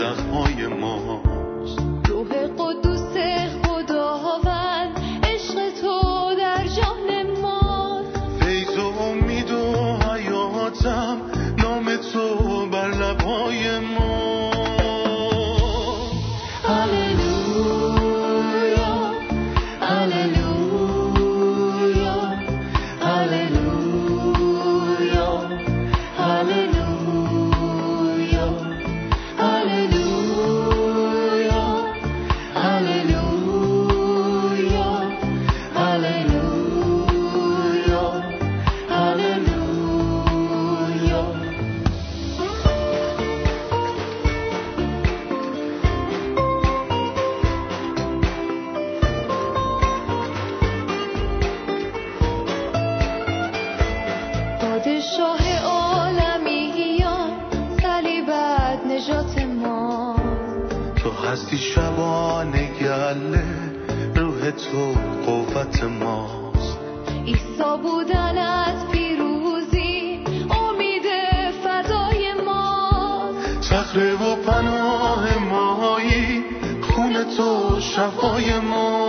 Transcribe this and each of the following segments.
زخمای ماست تو شفای ماست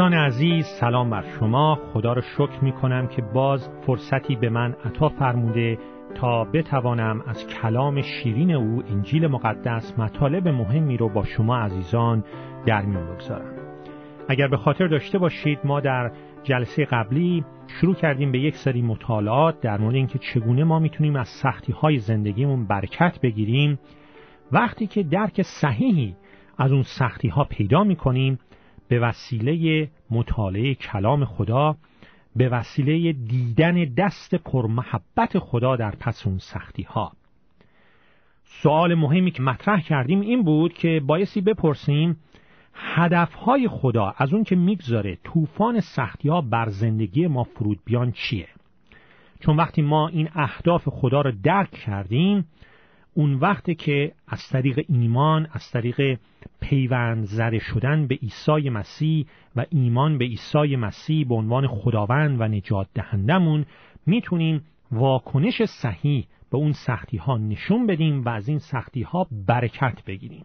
دوستان عزیز سلام بر شما. خدا را شکر می کنم که باز فرصتی به من عطا فرموده تا بتوانم از کلام شیرین او انجیل مقدس مطالب مهمی رو با شما عزیزان در میون بگذارم. اگر به خاطر داشته باشید ما در جلسه قبلی شروع کردیم به یک سری مطالعات در مورد اینکه چگونه ما می‌تونیم از سختی های زندگیمون برکت بگیریم. وقتی که درک صحیحی از اون سختی ها پیدا می‌کنیم به وسیله مطالعه کلام خدا به وسیله دیدن دست پرمحبت خدا در پس اون سختی ها سوال مهمی که مطرح کردیم این بود که بایستی بپرسیم هدفهای خدا از اون که می‌گذاره طوفان سختی ها بر زندگی ما فرود بیان چیه؟ چون وقتی ما این اهداف خدا رو درک کردیم اون وقت که از طریق ایمان از طریق پیوند زده شدن به عیسی مسیح و ایمان به عیسی مسیح به عنوان خداوند و نجات دهندمون می‌تونیم واکنش صحیح به اون سختی ها نشون بدیم و از این سختی ها برکت بگیریم.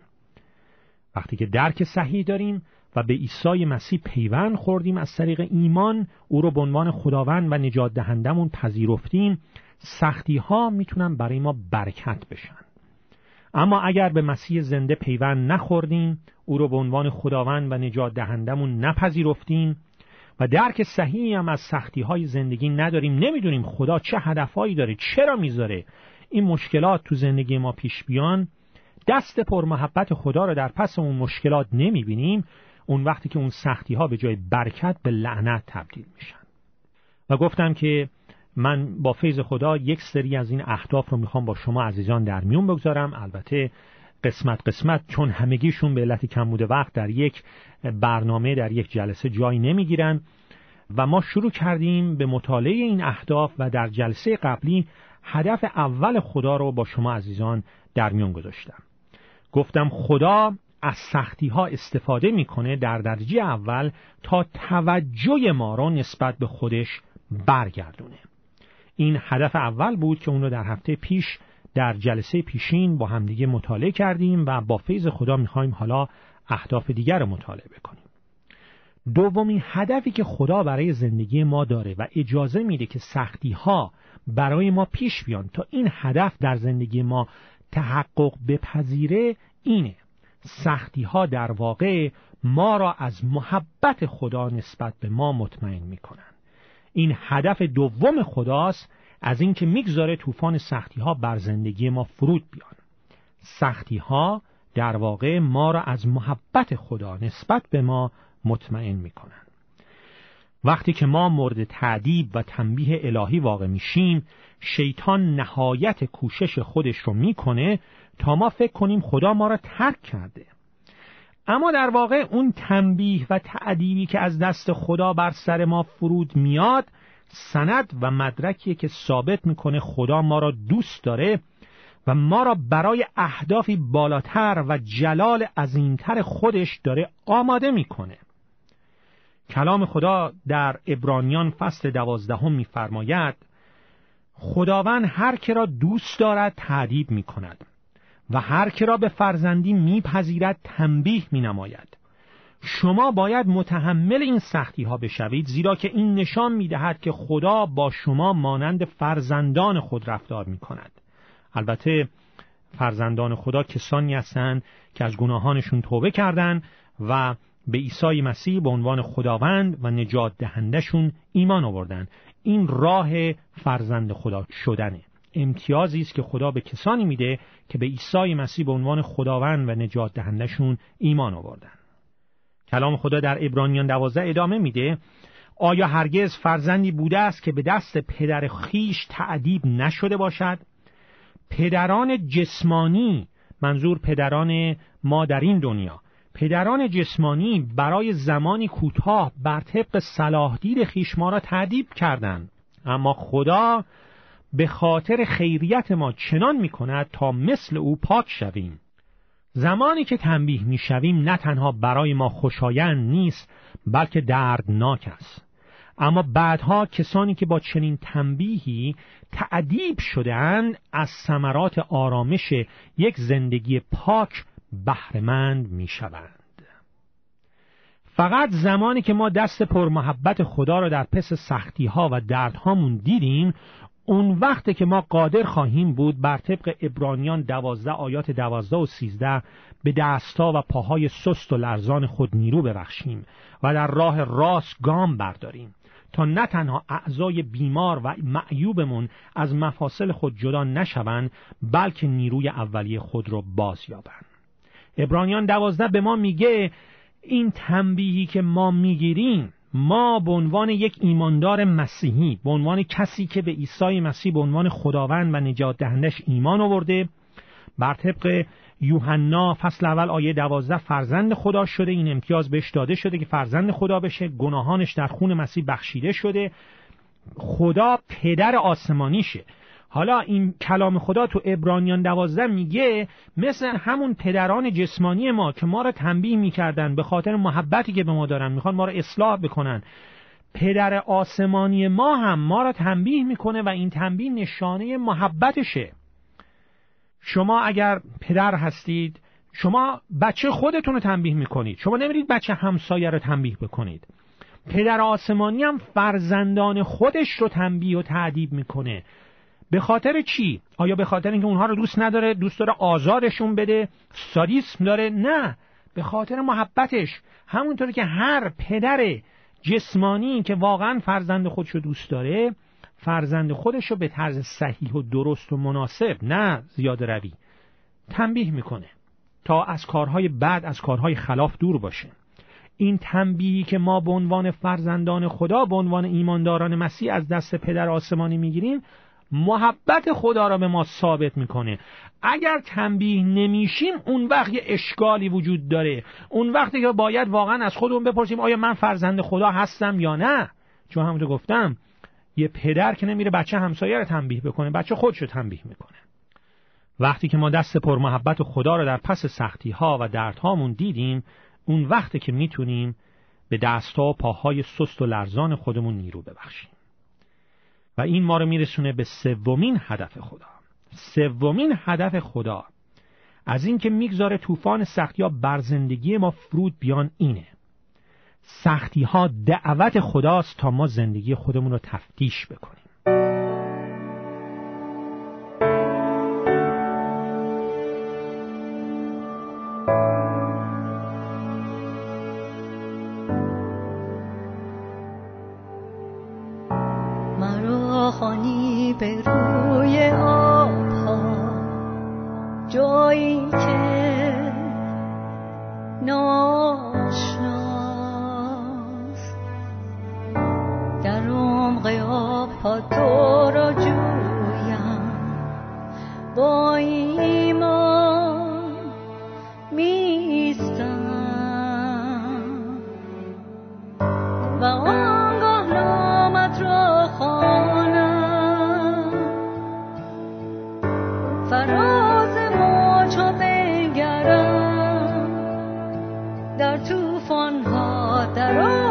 وقتی که درک صحیح داریم و به عیسی مسیح پیوند خوردیم از طریق ایمان او رو به عنوان خداوند و نجات دهندمون پذیرفتیم سختی ها می‌تونن برای ما برکت بشن. اما اگر به مسیح زنده پیوند نخوردیم او رو به عنوان خداوند و نجات دهندمون نپذیرفتیم و درک صحیحی هم از سختی های زندگی نداریم نمی‌دونیم خدا چه هدفهایی داره چرا می‌ذاره. این مشکلات تو زندگی ما پیش بیان. دست پر محبت خدا رو در پس اون مشکلات نمی‌بینیم. اون وقتی که اون سختی ها به جای برکت به لعنت تبدیل میشن. و گفتم که من با فیض خدا یک سری از این اهداف رو می‌خوام با شما عزیزان در میون بگذارم. البته قسمت قسمت چون همگیشون به علت کمبود وقت در یک برنامه در یک جلسه جایی نمی‌گیرن و ما شروع کردیم به مطالعه این اهداف و در جلسه قبلی هدف اول خدا رو با شما عزیزان در میون گذاشتم. گفتم خدا از سختی ها استفاده می‌کنه در درجه اول تا توجه ما را نسبت به خودش برگردونه. این هدف اول بود که اون در هفته پیش در جلسه پیشین با همدیگه مطالعه کردیم و با فیض خدا می‌خوایم حالا اهداف دیگر رو مطالعه بکنیم. دومین هدفی که خدا برای زندگی ما داره و اجازه میده که سختی ها برای ما پیش بیان تا این هدف در زندگی ما تحقق بپذیره اینه. سختی ها در واقع ما را از محبت خدا نسبت به ما مطمئن می‌کنن. این هدف دوم خداست از اینکه می‌گذاره طوفان سختی ها بر زندگی ما فرود بیان. سختی ها در واقع ما را از محبت خدا نسبت به ما مطمئن می‌کنن وقتی که ما مورد تعدیب و تنبیه الهی واقع میشیم شیطان نهایت کوشش خودش رو می‌کنه تا ما فکر کنیم خدا ما را ترک کرده. اما در واقع اون تنبیه و تعدیبی که از دست خدا بر سر ما فرود میاد سند و مدرکیه که ثابت می‌کنه خدا ما را دوست داره و ما را برای اهدافی بالاتر و جلال عظیمتر خودش داره آماده می‌کنه. کلام خدا در ابرانیان فصل دوازدهم میفرماید خداوند هر که را دوست دارد تعدیب می کند و هر که را به فرزندی میپذیرد تنبیه می نماید شما باید متحمل این سختی ها بشوید زیرا که این نشان می دهد که خدا با شما مانند فرزندان خود رفتار می کند البته فرزندان خدا کسانی هستند که از گناهانشون توبه کردند و به عیسی مسیح به عنوان خداوند و نجات دهندشون ایمان آوردن این راه فرزند خدا شدنه. امتیازی است که خدا به کسانی میده که به عیسی مسیح به عنوان خداوند و نجات دهندشون ایمان آوردن. کلام خدا در ابرانیان دوازده ادامه میده آیا هرگز فرزندی بوده است که به دست پدر خیش تعدیب نشده باشد؟ پدران جسمانی منظور پدران ما در این دنیا پدران جسمانی برای زمانی کوتاه بر طبق صلاح دید خیش ما را تعدیب کردند. اما خدا به خاطر خیریت ما چنان می کند تا مثل او پاک شویم. زمانی که تنبیه می شویم نه تنها برای ما خوشایند نیست بلکه دردناک است. اما بعدها کسانی که با چنین تنبیهی تعدیب شدهاند از ثمرات آرامش یک زندگی پاک بهرهمند می‌شوند. فقط زمانی که ما دست پر محبت خدا را در پس سختی ها و دردهامون دیدیم اون وقت که ما قادر خواهیم بود بر طبق ابرانیان دوازده آیات دوازده و سیزده به دستا و پاهای سست و لرزان خود نیرو ببخشیم و در راه راست گام برداریم تا نه تنها اعضای بیمار و معیوبمون از مفاصل خود جدا نشوند بلکه نیروی اولیه خود را باز یابند. ابرانیان دوازده به ما میگه این تنبیهی که ما می‌گیریم ما به عنوان یک ایماندار مسیحی به عنوان کسی که به عیسی مسیح به عنوان خداوند و نجات دهندش ایمان آورده بر طبق یوحنا فصل اول آیه دوازده فرزند خدا شده این امتیاز بهش داده شده که فرزند خدا بشه گناهانش در خون مسیح بخشیده شده. خدا پدر آسمانیشه. حالا این کلام خدا تو ابرانیان دوازده میگه مثل همون پدران جسمانی ما که ما را تنبیه می‌کردن به خاطر محبتی که به ما دارن می‌خوان ما را اصلاح بکنن. پدر آسمانی ما هم ما را تنبیه می‌کنه و این تنبیه نشانه محبتشه. شما اگر پدر هستید شما بچه خودتون رو تنبیه می‌کنید. شما نمیرید بچه همسایه رو تنبیه بکنید. پدر آسمانی هم فرزندان خودش رو تنبیه و تعدیب می‌کنه. به خاطر چی؟ آیا به خاطر اینکه اونها رو دوست نداره دوست داره آزارشون بده سادیسم داره؟ نه به خاطر محبتش. همونطور که هر پدر جسمانی که واقعا فرزند خودش رو دوست داره فرزند خودش رو به طرز صحیح و درست و مناسب نه زیاد روی تنبیه می‌کنه تا از کارهای بد از کارهای خلاف دور باشه. این تنبیهی که ما به عنوان فرزندان خدا به عنوان ایمانداران مسیح از دست پدر آسمانی می‌گیریم محبت خدا را به ما ثابت می‌کنه. اگر تنبیه نمیشیم اون وقت یه اشکالی وجود داره. اون وقتی که باید واقعا از خودمون بپرسیم آیا من فرزند خدا هستم یا نه؟ چون همونطور گفتم یه پدر که نمیره بچه همسایه رو تنبیه بکنه بچه خودش رو تنبیه می‌کنه. وقتی که ما دست پر محبت خدا رو در پس سختی ها و دردهامون دیدیم اون وقتی که می‌تونیم به دستها و پاهای سست و لرزان خودمون نیرو ببخشیم. و این ما رو میرسونه به سومین هدف خدا. سومین هدف خدا از اینکه می‌گذاره طوفان سختی ها بر زندگی ما فرود بیان اینه. سختی ها دعوت خداست تا ما زندگی خودمون رو تفتیش بکنیم. در توفان ها در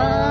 fun.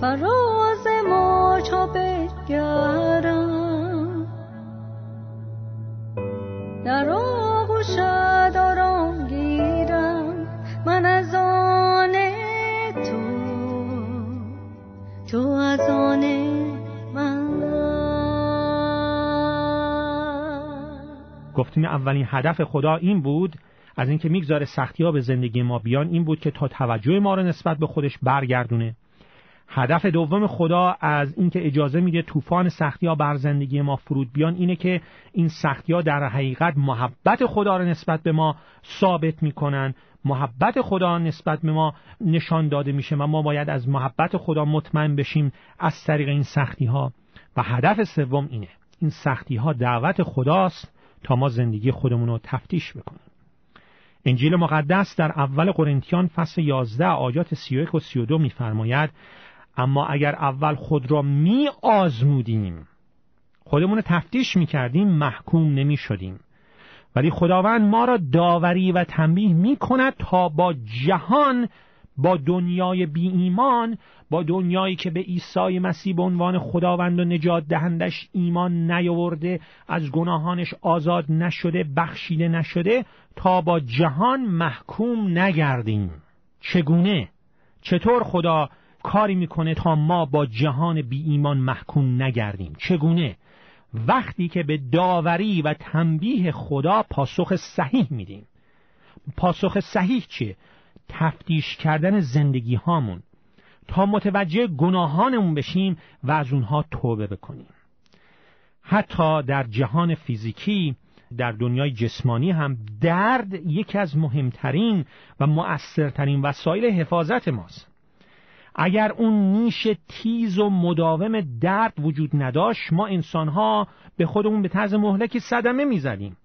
فراز ها بگرم در آغوش دارم گیرم من از آن تو. تو از آن من. گفتیم اولین هدف خدا این بود از اینکه می‌گذاره سختی ها به زندگی ما بیان این بود که تا توجه ما رو نسبت به خودش برگردونه. هدف دوم خدا از اینکه اجازه میده طوفان سختی ها بر زندگی ما فرود بیان اینه که این سختی ها در حقیقت محبت خدا رو نسبت به ما ثابت می‌کنن. محبت خدا نسبت به ما نشان داده میشه و ما باید از محبت خدا مطمئن بشیم از طریق این سختی ها. و هدف سوم اینه. این سختی ها دعوت خداست تا ما زندگی خودمون رو تفتیش بکنیم. انجیل مقدس در اول قرنتیان فصل 11 آیات 31 و 32 میفرماید اما اگر اول خود را می آزمودیم خودمون تفتیش می کردیم محکوم نمی شدیم ولی خداوند ما را داوری و تنبیه می کند تا با جهان با دنیای بی ایمان با دنیایی که به عیسی مسیح به عنوان خداوند و نجات دهندش ایمان نیاورده از گناهانش آزاد نشده بخشیده نشده تا با جهان محکوم نگردیم. چگونه؟ چطور خدا کاری می‌کنه تا ما با جهان بی ایمان محکوم نگردیم. چگونه؟ وقتی که به داوری و تنبیه خدا پاسخ صحیح میدیم. پاسخ صحیح چیه؟ تفتیش کردن زندگی هامون. تا متوجه گناهانمون بشیم و از اونها توبه بکنیم. حتی در جهان فیزیکی در دنیای جسمانی هم درد یکی از مهمترین و مؤثرترین وسایل حفاظت ماست. اگر اون نیش تیز و مداوم درد وجود نداشت ما انسانها به خودمون به طرز مهلکی صدمه می‌زدیم.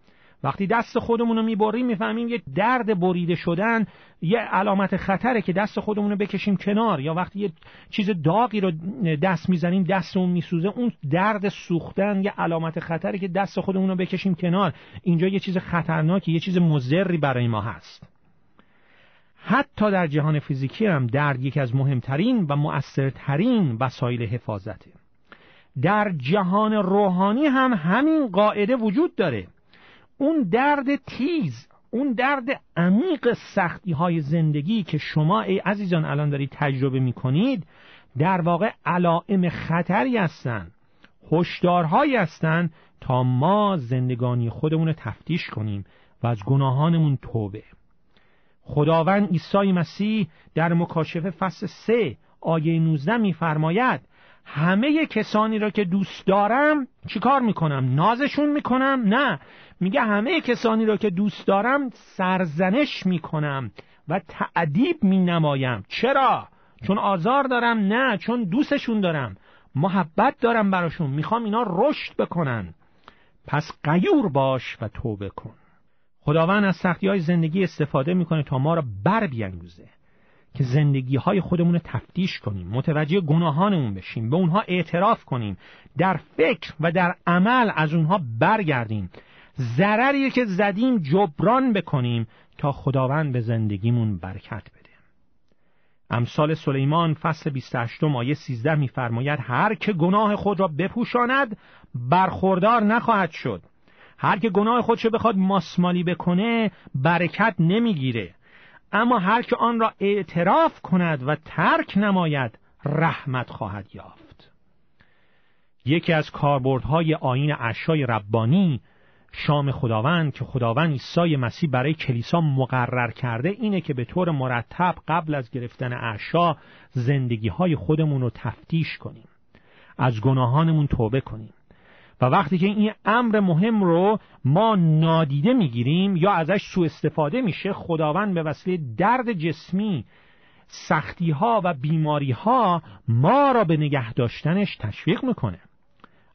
وقتی دست خودمون رو می‌بریم می‌فهمیم یک درد بریده شدن یه علامت خطره که دست خودمون رو بکشیم کنار. یا وقتی یه چیز داغی رو دست می‌زنیم دستمون میسوزه اون درد سوختن یه علامت خطره که دست خودمون رو بکشیم کنار. اینجا یه چیز خطرناکی یه چیز مضری برای ما هست. حتی در جهان فیزیکی هم درد یکی از مهمترین و مؤثرترین وسایل حفاظته. در جهان روحانی هم همین قاعده وجود داره. اون درد تیز اون درد عمیق سختی های زندگی که شما ای عزیزان الان دارید تجربه می کنید در واقع علائم خطری هستند هشدارهایی هستند تا ما زندگانی خودمون رو تفتیش کنیم و از گناهانمون توبه. خداوند عیسی مسیح در مکاشفه فصل 3 آیه 19 میفرماید همه کسانی را که دوست دارم چیکار می‌کنم؟ نازشون می‌کنم؟ نه. میگه همه کسانی را که دوست دارم سرزنش می‌کنم و تعدیب مینمایم. چرا؟ چون آزار دارم؟ نه چون دوستشون دارم. محبت دارم براشون. می‌خوام اینا رشد بکنن. پس قیور باش و توبه کن. خداوند از سختی های زندگی استفاده می‌کنه تا ما را بر بیانگوزه که زندگی های خودمون رو تفتیش کنیم متوجه گناهانمون بشیم به اونها اعتراف کنیم در فکر و در عمل از اونها برگردیم. ضرری که زدیم جبران بکنیم تا خداوند به زندگیمون برکت بده. امثال سلیمان فصل 28 آیه 13 میفرماید هر که گناه خود را بپوشاند برخوردار نخواهد شد. هر که گناه خودشو بخواد ماسمالی بکنه برکت نمی‌گیره. اما هر که آن را اعتراف کند و ترک نماید رحمت خواهد یافت. یکی از کاربردهای آین اشای ربانی شام خداوند که خداوند عیسی مسیح برای کلیسا مقرر کرده اینه که به طور مرتب قبل از گرفتن عشا زندگی های خودمون رو تفتیش کنیم. از گناهانمون توبه کنیم. و وقتی که این امر مهم رو ما نادیده می‌گیریم یا ازش سوء استفاده میشه خداوند به وسیله درد جسمی سختی ها و بیماری ها ما را به نگه داشتنش تشویق می‌کنه.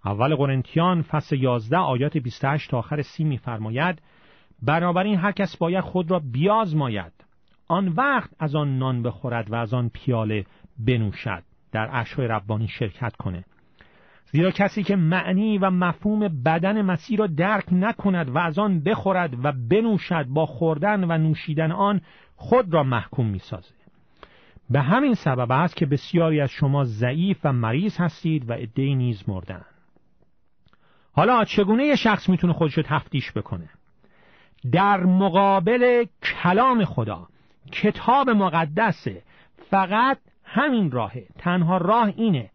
اول قرنتیان فصل 11 آیات 28 تا آخر سی میفرماید بنابراین هر کس باید خود را بیازماید. آن وقت از آن نان بخورد و از آن پیاله بنوشد. در اشای ربانی شرکت کنه. زیرا کسی که معنی و مفهوم بدن مسیح را درک نکند و از آن بخورد و بنوشد با خوردن و نوشیدن آن خود را محکوم می‌سازه. به همین سبب است که بسیاری از شما ضعیف و مریض هستید و عدهای نیز مردن حالا چگونه یه شخص می‌تونه خودش رو تفتیش بکنه؟ در مقابل کلام خدا کتاب مقدسه فقط همین راهه. تنها راه اینه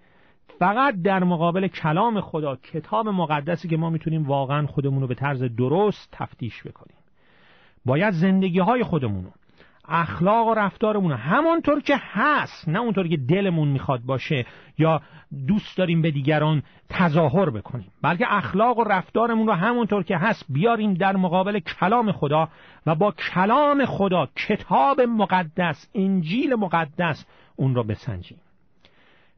فقط در مقابل کلام خدا کتاب مقدسی که ما می‌تونیم واقعا خودمون رو به طرز درست تفتیش بکنیم. باید زندگی های خودمون اخلاق و رفتارمون همانطور که هست نه اونطور که دلمون می‌خواد باشه یا دوست داریم به دیگران تظاهر بکنیم. بلکه اخلاق و رفتارمون رو همونطور که هست بیاریم در مقابل کلام خدا و با کلام خدا کتاب مقدس انجیل مقدس اون را بسنجیم.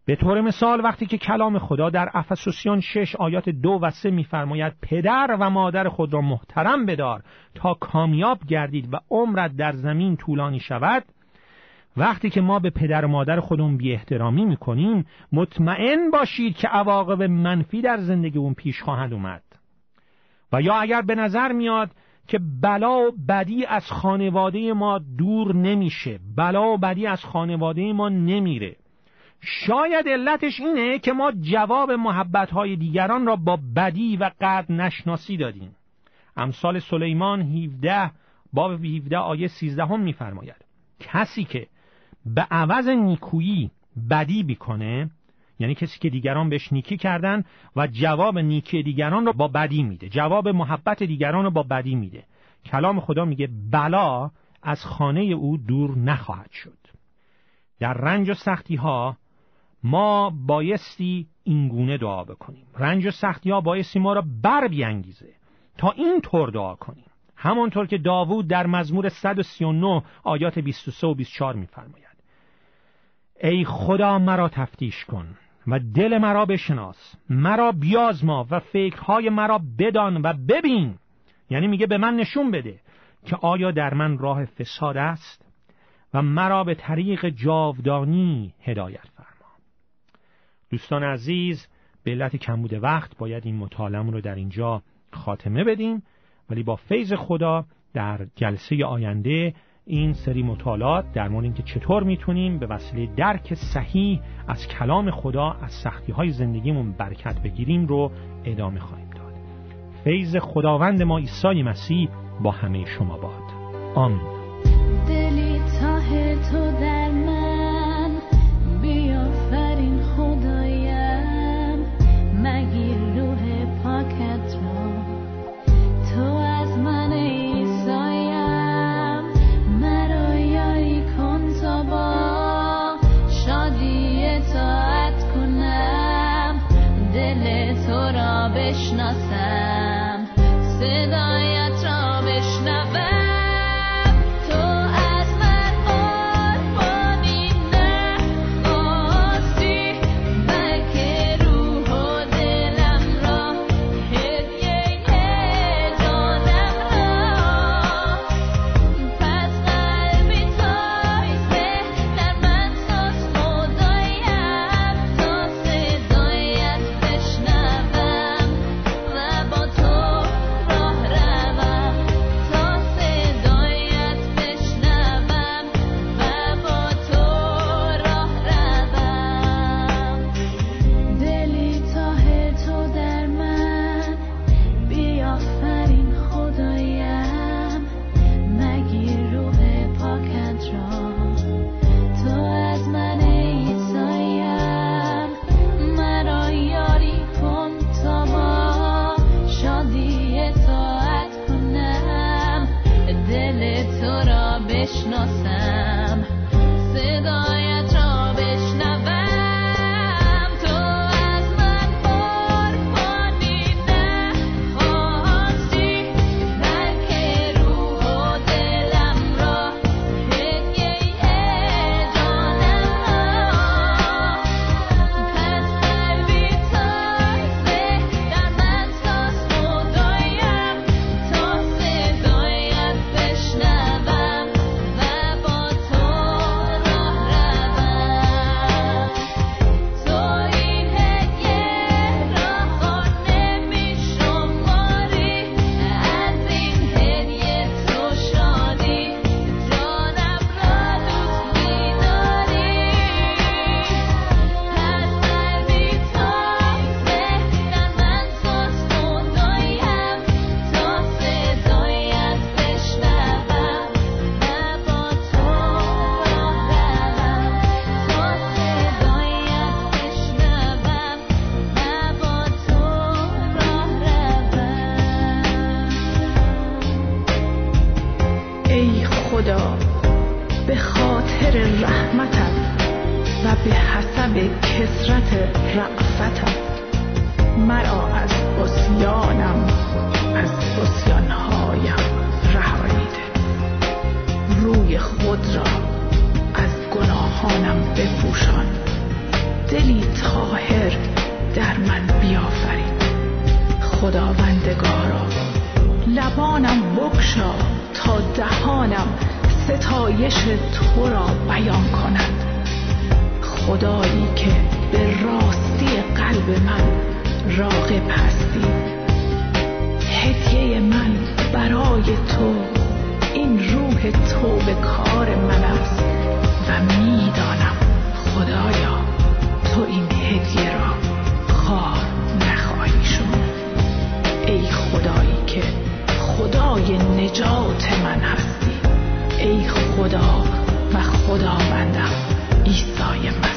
به طور مثال وقتی که کلام خدا در افسوسیان شش آیات دو و سه میفرماید پدر و مادر خود را محترم بدار تا کامیاب گردید و عمرت در زمین طولانی شود وقتی که ما به پدر و مادر خودمون بی احترامی می‌کنیم مطمئن باشید که عواقب منفی در زندگی اون پیش خواهد اومد. و یا اگر به نظر میاد که بلا و بدی از خانواده ما دور نمیشه بلا و بدی از خانواده ما نمیره شاید علتش اینه که ما جواب محبتهای دیگران را با بدی و قد نشناسی دادیم. امثال سلیمان 17 باب 17 آیه 13 هم میفرماید. کسی که به عوض نیکویی بدی بیکنه یعنی کسی که دیگران بهش نیکی کردن و جواب نیکی دیگران را با بدی میده جواب محبت دیگران را با بدی میده. کلام خدا میگه بلا از خانه او دور نخواهد شد. در رنج و سختی ها ما بایستی اینگونه دعا بکنیم. رنج و سختی ها بایستی ما را بر بیانگیزه. تا این طور دعا کنیم. همانطور که داوود در مزمور 139 آیات 23 و 24 میفرماید. ای خدا مرا تفتیش کن و دل مرا بشناس. مرا بیازما و فکرهای مرا بدان و ببین. یعنی میگه به من نشون بده که آیا در من راه فساد است و مرا به طریق جاودانی هدایت دوستان عزیز به علت کمبود وقت باید این مطالعه رو در اینجا خاتمه بدیم. ولی با فیض خدا در جلسه آینده این سری مطالعات در مورد اینکه چطور می‌تونیم به وسیله درک صحیح از کلام خدا از سختی های زندگیمون برکت بگیریم رو ادامه خواهیم داد. فیض خداوند ما عیسی مسیح با همه شما باد. آمین. دلی تو در ستایش تو را بیان کند. خدایی که به راستی قلب من راغب هستی هدیه من برای تو این روح تو به کار من است و می‌دانم خدایا تو این هدیه را خواه نخواهی شما ای خدایی که خدای نجات من هست. ای خدا و خداوندم عیسی من.